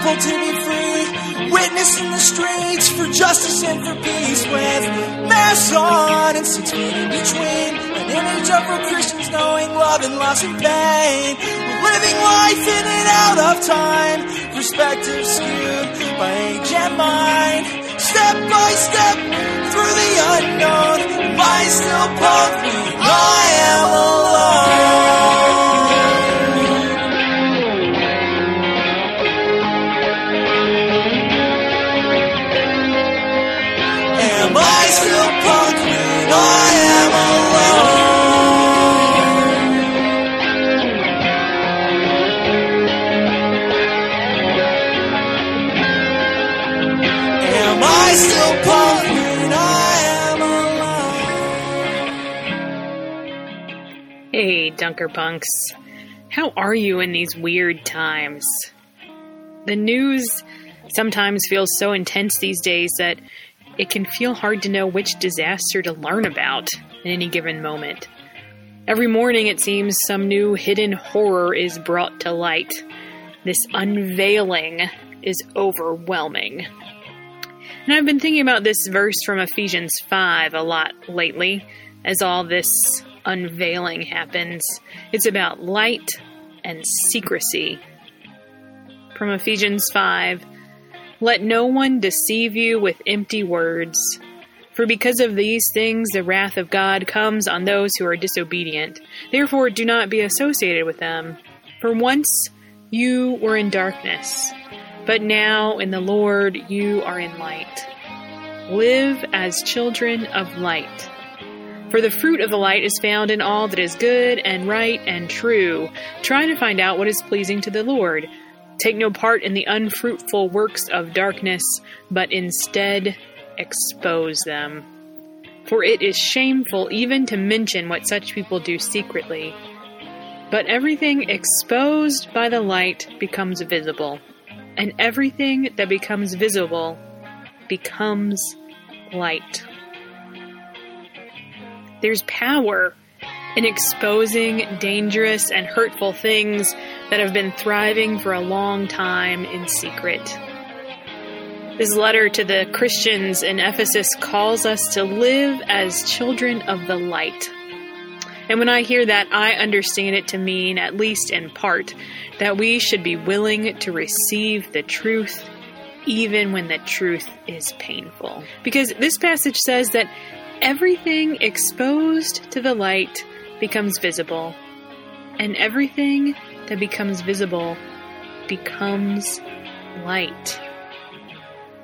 people to be free. Witnessing the streets for justice and for peace with masks on and six feet in between. An image of real Christians knowing love and loss and pain. We're living life in and out of time. Perspective skewed by age and mind. Step by step through the unknown. Why still Dunker Punks. How are you in these weird times? The news sometimes feels so intense these days that it can feel hard to know which disaster to learn about in any given moment. Every morning, it seems some new hidden horror is brought to light. This unveiling is overwhelming. And I've been thinking about this verse from Ephesians 5 a lot lately as all this unveiling happens. It's about light and secrecy. From Ephesians 5 Let no one deceive you with empty words. For because of these things the wrath of God comes on those who are disobedient. Therefore, do not be associated with them. For once you were in darkness, but now in the Lord you are in light. Live as children of light. For the fruit of the light is found in all that is good and right and true. Try to find out what is pleasing to the Lord. Take no part in the unfruitful works of darkness, but instead expose them. For it is shameful even to mention what such people do secretly. But everything exposed by the light becomes visible, and everything that becomes visible becomes light. There's power in exposing dangerous and hurtful things that have been thriving for a long time in secret. This letter to the Christians in Ephesus calls us to live as children of the light. And when I hear that, I understand it to mean, at least in part, that we should be willing to receive the truth even when the truth is painful. Because this passage says that everything exposed to the light becomes visible, and everything that becomes visible becomes light.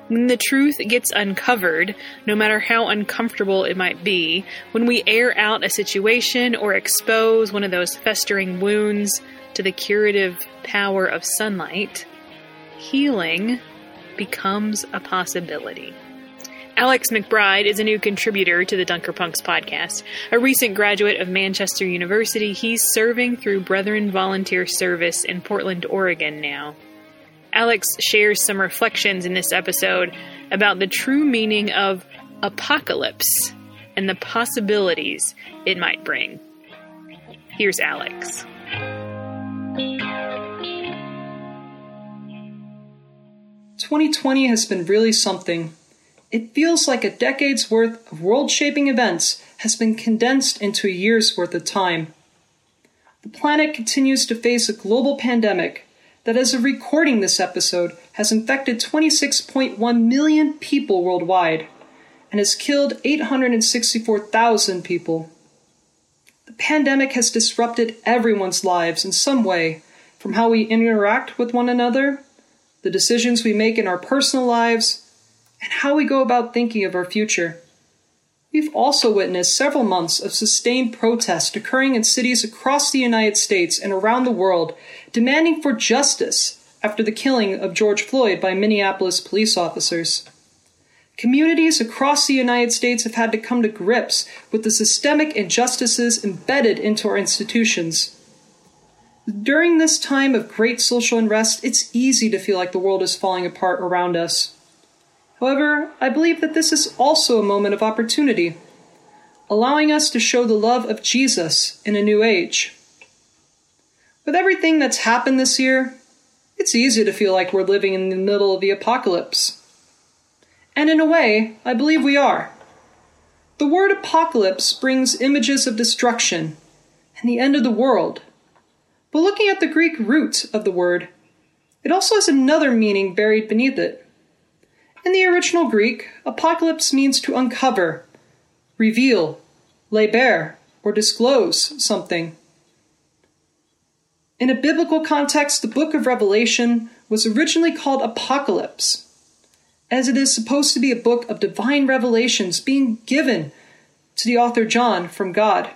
When the truth gets uncovered, no matter how uncomfortable it might be, when we air out a situation or expose one of those festering wounds to the curative power of sunlight, healing becomes a possibility. Alex McBride is a new contributor to the Dunker Punks podcast. A recent graduate of Manchester University, he's serving through Brethren Volunteer Service in Portland, Oregon now. Alex shares some reflections in this episode about the true meaning of apocalypse and the possibilities it might bring. Here's Alex. 2020 has been really something. It feels like a decade's worth of world shaping events has been condensed into a year's worth of time. The planet continues to face a global pandemic that, as of recording this episode, has infected 26.1 million people worldwide and has killed 864,000 people. The pandemic has disrupted everyone's lives in some way, from how we interact with one another, the decisions we make in our personal lives, and how we go about thinking of our future. We've also witnessed several months of sustained protest occurring in cities across the United States and around the world demanding for justice after the killing of George Floyd by Minneapolis police officers. Communities across the United States have had to come to grips with the systemic injustices embedded into our institutions. During this time of great social unrest, it's easy to feel like the world is falling apart around us. However, I believe that this is also a moment of opportunity, allowing us to show the love of Jesus in a new age. With everything that's happened this year, it's easy to feel like we're living in the middle of the apocalypse. And in a way, I believe we are. The word apocalypse brings images of destruction and the end of the world. But looking at the Greek root of the word, it also has another meaning buried beneath it. In the original Greek, apocalypse means to uncover, reveal, lay bare, or disclose something. In a biblical context, the book of Revelation was originally called Apocalypse, as it is supposed to be a book of divine revelations being given to the author John from God.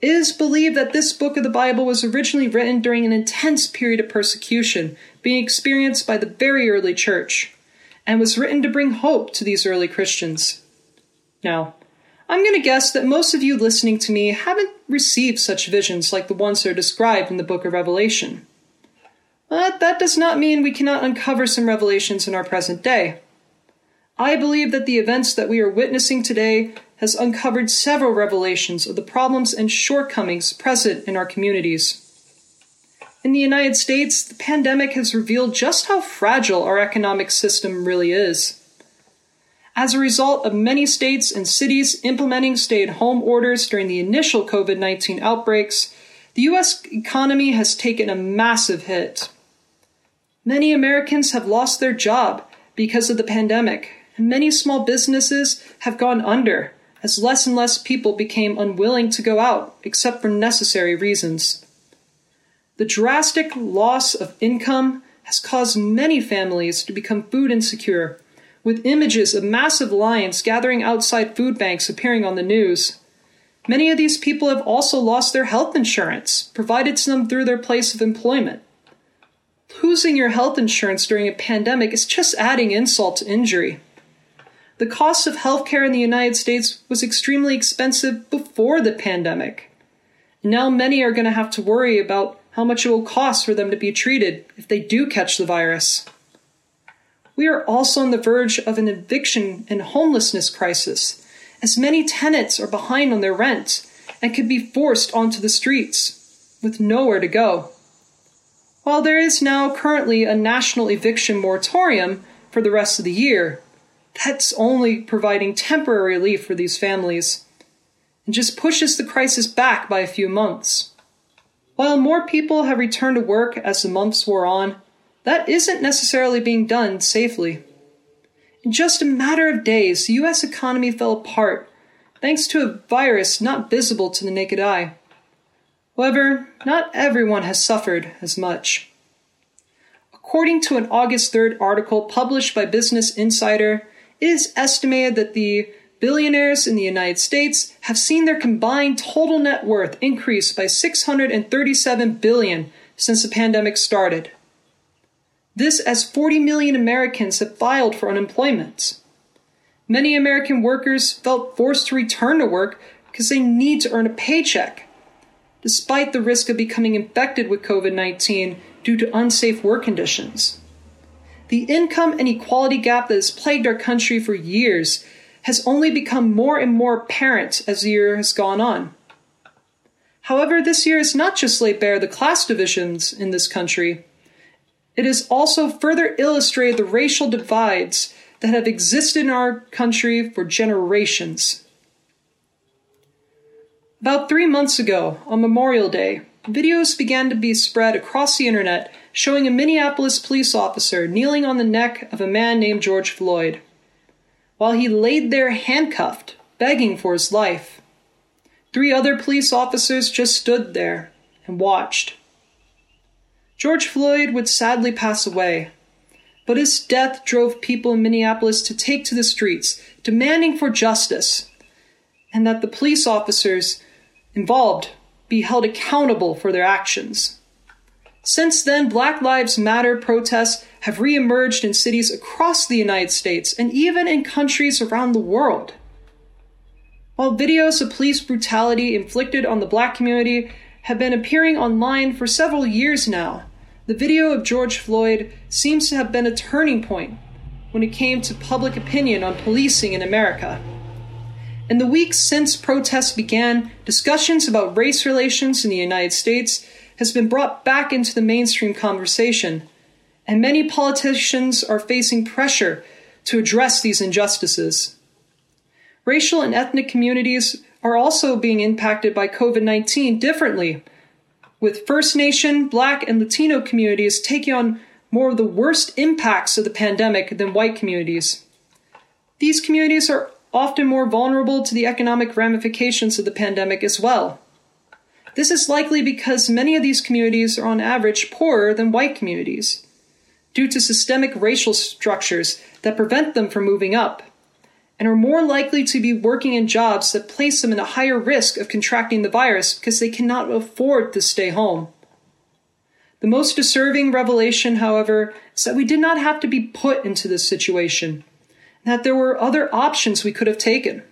It is believed that this book of the Bible was originally written during an intense period of persecution being experienced by the very early church, and was written to bring hope to these early Christians. Now, I'm going to guess that most of you listening to me haven't received such visions like the ones that are described in the book of Revelation. But that does not mean we cannot uncover some revelations in our present day. I believe that the events that we are witnessing today has uncovered several revelations of the problems and shortcomings present in our communities. In the United States, the pandemic has revealed just how fragile our economic system really is. As a result of many states and cities implementing stay at home orders during the initial COVID 19 outbreaks, the U.S. economy has taken a massive hit. Many Americans have lost their job because of the pandemic, and many small businesses have gone under as less and less people became unwilling to go out except for necessary reasons. The drastic loss of income has caused many families to become food insecure with images of massive lions gathering outside food banks appearing on the news. Many of these people have also lost their health insurance, provided to them through their place of employment. Losing your health insurance during a pandemic is just adding insult to injury. The cost of healthcare in the United States was extremely expensive before the pandemic. Now many are going to have to worry about how much it will cost for them to be treated if they do catch the virus we are also on the verge of an eviction and homelessness crisis, as many tenants are behind on their rent and could be forced onto the streets with nowhere to go. While there is now currently a national eviction moratorium for the rest of the year, that's only providing temporary relief for these families and just pushes the crisis back by a few months. While more people have returned to work as the months wore on, that isn't necessarily being done safely. In just a matter of days, the US economy fell apart thanks to a virus not visible to the naked eye. However, not everyone has suffered as much. According to an August 3rd article published by Business Insider, it is estimated that the billionaires in the United States have seen their combined total net worth increase by 637 billion since the pandemic started. This as 40 million Americans have filed for unemployment. Many American workers felt forced to return to work because they need to earn a paycheck, despite the risk of becoming infected with COVID 19 due to unsafe work conditions. The income inequality gap that has plagued our country for years has only become more and more apparent as the year has gone on. However, this year has not just laid bare the class divisions in this country, it has also further illustrated the racial divides that have existed in our country for generations. About three months ago, on Memorial Day, videos began to be spread across the internet showing a Minneapolis police officer kneeling on the neck of a man named George Floyd, while he laid there handcuffed, begging for his life. Three other police officers just stood there and watched. George Floyd would sadly pass away, but his death drove people in Minneapolis to take to the streets, demanding for justice, and that the police officers involved be held accountable for their actions. Since then, Black Lives Matter protests have reemerged in cities across the United States and even in countries around the world. While videos of police brutality inflicted on the black community have been appearing online for several years now. The video of George Floyd seems to have been a turning point when it came to public opinion on policing in America. In the weeks since protests began, discussions about race relations in the United States has been brought back into the mainstream conversation, and many politicians are facing pressure to address these injustices. Racial and ethnic communities are also being impacted by COVID 19 differently, with First Nation, Black, and Latino communities taking on more of the worst impacts of the pandemic than white communities. These communities are often more vulnerable to the economic ramifications of the pandemic as well. This is likely because many of these communities are on average poorer than white communities, due to systemic racial structures that prevent them from moving up and are more likely to be working in jobs that place them in a higher risk of contracting the virus because they cannot afford to stay home. The most disturbing revelation, however, is that we did not have to be put into this situation, and that there were other options we could have taken.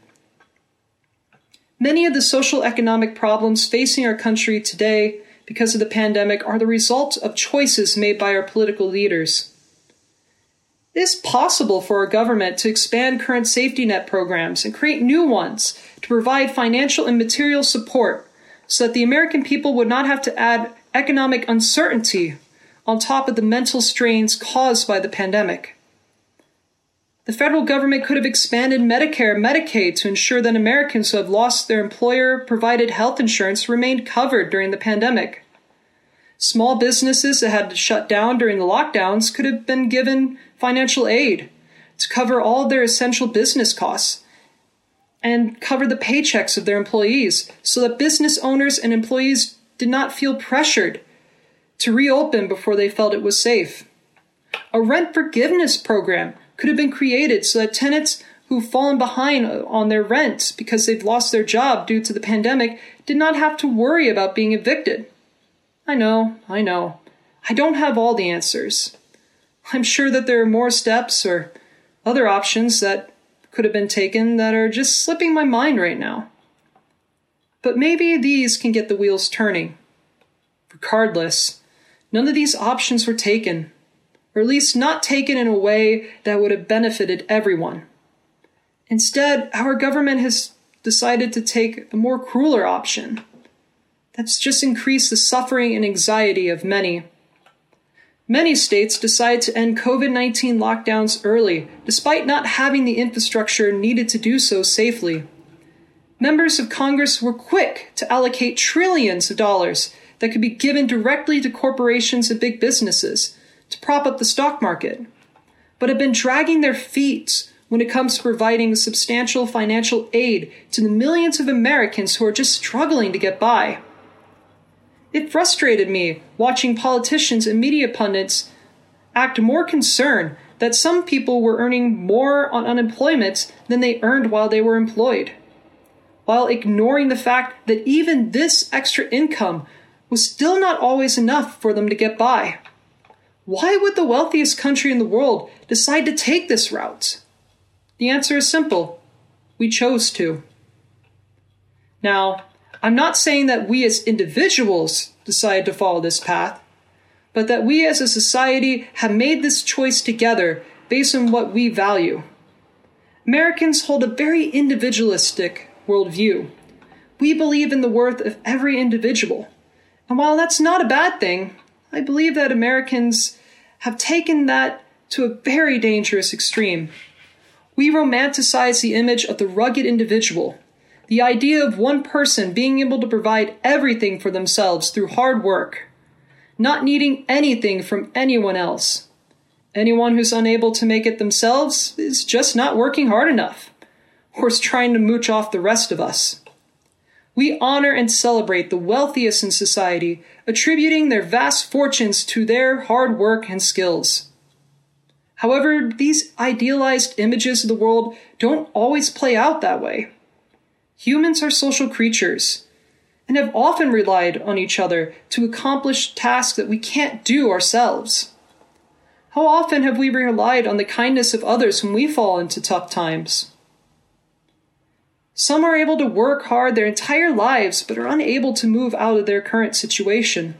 Many of the social economic problems facing our country today because of the pandemic are the result of choices made by our political leaders. It is possible for our government to expand current safety net programs and create new ones to provide financial and material support so that the American people would not have to add economic uncertainty on top of the mental strains caused by the pandemic. The federal government could have expanded Medicare and Medicaid to ensure that Americans who have lost their employer provided health insurance remained covered during the pandemic. Small businesses that had to shut down during the lockdowns could have been given financial aid to cover all their essential business costs and cover the paychecks of their employees so that business owners and employees did not feel pressured to reopen before they felt it was safe. A rent forgiveness program could have been created so that tenants who've fallen behind on their rent because they've lost their job due to the pandemic did not have to worry about being evicted. I know, I know. I don't have all the answers. I'm sure that there are more steps or other options that could have been taken that are just slipping my mind right now. But maybe these can get the wheels turning. Regardless, none of these options were taken, or at least not taken in a way that would have benefited everyone. Instead, our government has decided to take a more crueler option. That's just increased the suffering and anxiety of many. Many states decide to end COVID 19 lockdowns early, despite not having the infrastructure needed to do so safely. Members of Congress were quick to allocate trillions of dollars that could be given directly to corporations and big businesses to prop up the stock market, but have been dragging their feet when it comes to providing substantial financial aid to the millions of Americans who are just struggling to get by. It frustrated me watching politicians and media pundits act more concerned that some people were earning more on unemployment than they earned while they were employed, while ignoring the fact that even this extra income was still not always enough for them to get by. Why would the wealthiest country in the world decide to take this route? The answer is simple we chose to. Now, I'm not saying that we as individuals decided to follow this path, but that we as a society have made this choice together based on what we value. Americans hold a very individualistic worldview. We believe in the worth of every individual. And while that's not a bad thing, I believe that Americans have taken that to a very dangerous extreme. We romanticize the image of the rugged individual the idea of one person being able to provide everything for themselves through hard work, not needing anything from anyone else. Anyone who's unable to make it themselves is just not working hard enough, or is trying to mooch off the rest of us. We honor and celebrate the wealthiest in society, attributing their vast fortunes to their hard work and skills. However, these idealized images of the world don't always play out that way. Humans are social creatures and have often relied on each other to accomplish tasks that we can't do ourselves. How often have we relied on the kindness of others when we fall into tough times? Some are able to work hard their entire lives but are unable to move out of their current situation.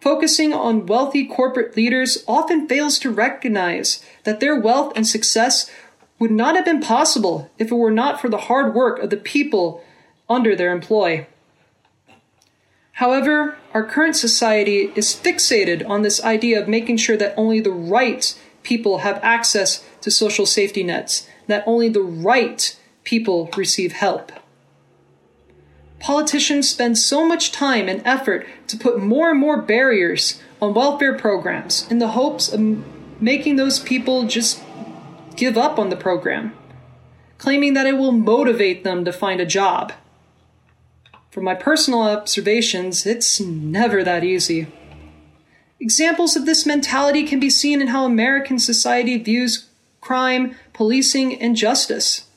Focusing on wealthy corporate leaders often fails to recognize that their wealth and success would not have been possible if it were not for the hard work of the people under their employ. However, our current society is fixated on this idea of making sure that only the right people have access to social safety nets, that only the right people receive help. Politicians spend so much time and effort to put more and more barriers on welfare programs in the hopes of making those people just give up on the program, claiming that it will motivate them to find a job. From my personal observations, it's never that easy. Examples of this mentality can be seen in how American society views crime, policing, and justice.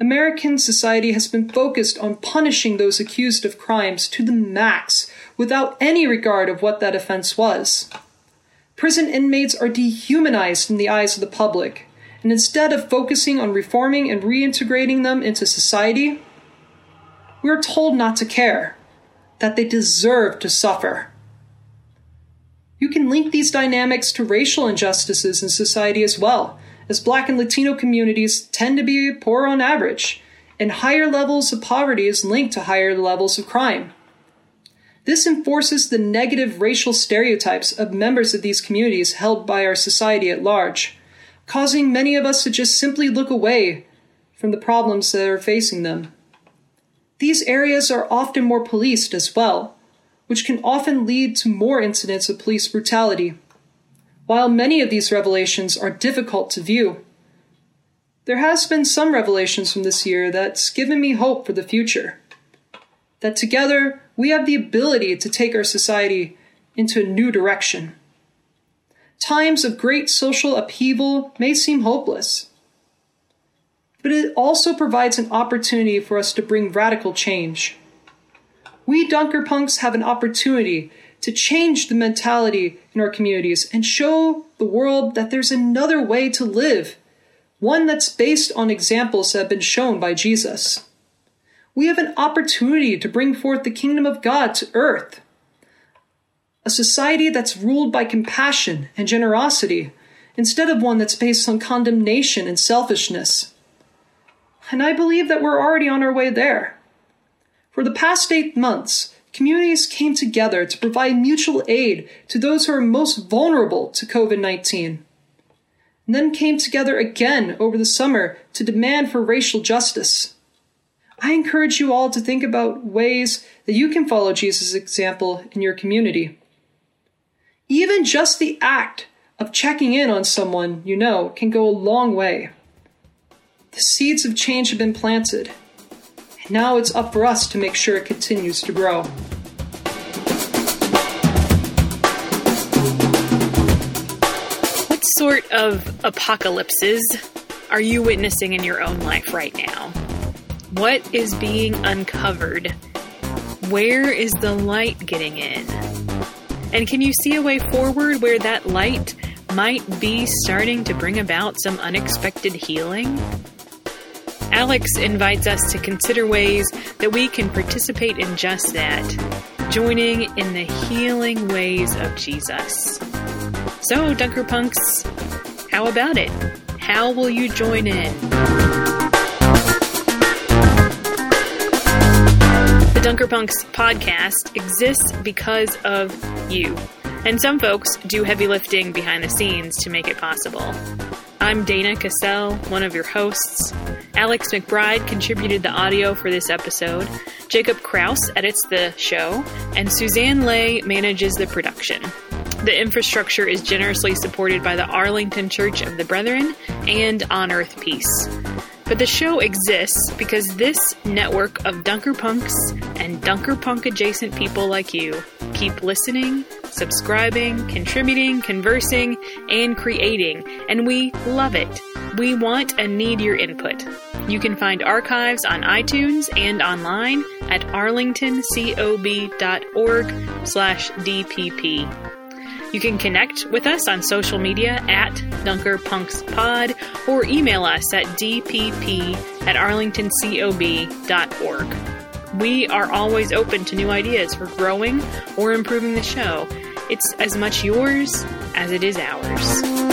American society has been focused on punishing those accused of crimes to the max without any regard of what that offense was. Prison inmates are dehumanized in the eyes of the public, and instead of focusing on reforming and reintegrating them into society, we are told not to care, that they deserve to suffer. You can link these dynamics to racial injustices in society as well, as Black and Latino communities tend to be poor on average, and higher levels of poverty is linked to higher levels of crime. This enforces the negative racial stereotypes of members of these communities held by our society at large, causing many of us to just simply look away from the problems that are facing them. These areas are often more policed as well, which can often lead to more incidents of police brutality. While many of these revelations are difficult to view, there has been some revelations from this year that's given me hope for the future. That together we have the ability to take our society into a new direction. Times of great social upheaval may seem hopeless, but it also provides an opportunity for us to bring radical change. We Dunkerpunks have an opportunity to change the mentality in our communities and show the world that there's another way to live, one that's based on examples that have been shown by Jesus. We have an opportunity to bring forth the kingdom of God to earth. A society that's ruled by compassion and generosity instead of one that's based on condemnation and selfishness. And I believe that we're already on our way there. For the past eight months, communities came together to provide mutual aid to those who are most vulnerable to COVID 19, and then came together again over the summer to demand for racial justice. I encourage you all to think about ways that you can follow Jesus' example in your community. Even just the act of checking in on someone you know can go a long way. The seeds of change have been planted, now it's up for us to make sure it continues to grow. What sort of apocalypses are you witnessing in your own life right now? What is being uncovered? Where is the light getting in? And can you see a way forward where that light might be starting to bring about some unexpected healing? Alex invites us to consider ways that we can participate in just that, joining in the healing ways of Jesus. So, Dunker Punks, how about it? How will you join in? The Dunker Punks podcast exists because of you. And some folks do heavy lifting behind the scenes to make it possible. I'm Dana Cassell, one of your hosts. Alex McBride contributed the audio for this episode. Jacob Crouse edits the show, and Suzanne Lay manages the production. The infrastructure is generously supported by the Arlington Church of the Brethren and On Earth Peace. But the show exists because this network of Dunker Punks and Dunker Punk adjacent people like you keep listening, subscribing, contributing, conversing, and creating, and we love it. We want and need your input. You can find archives on iTunes and online at arlingtoncob.org slash DPP. You can connect with us on social media at DunkerPunksPod or email us at dpp at arlingtoncob.org. We are always open to new ideas for growing or improving the show. It's as much yours as it is ours.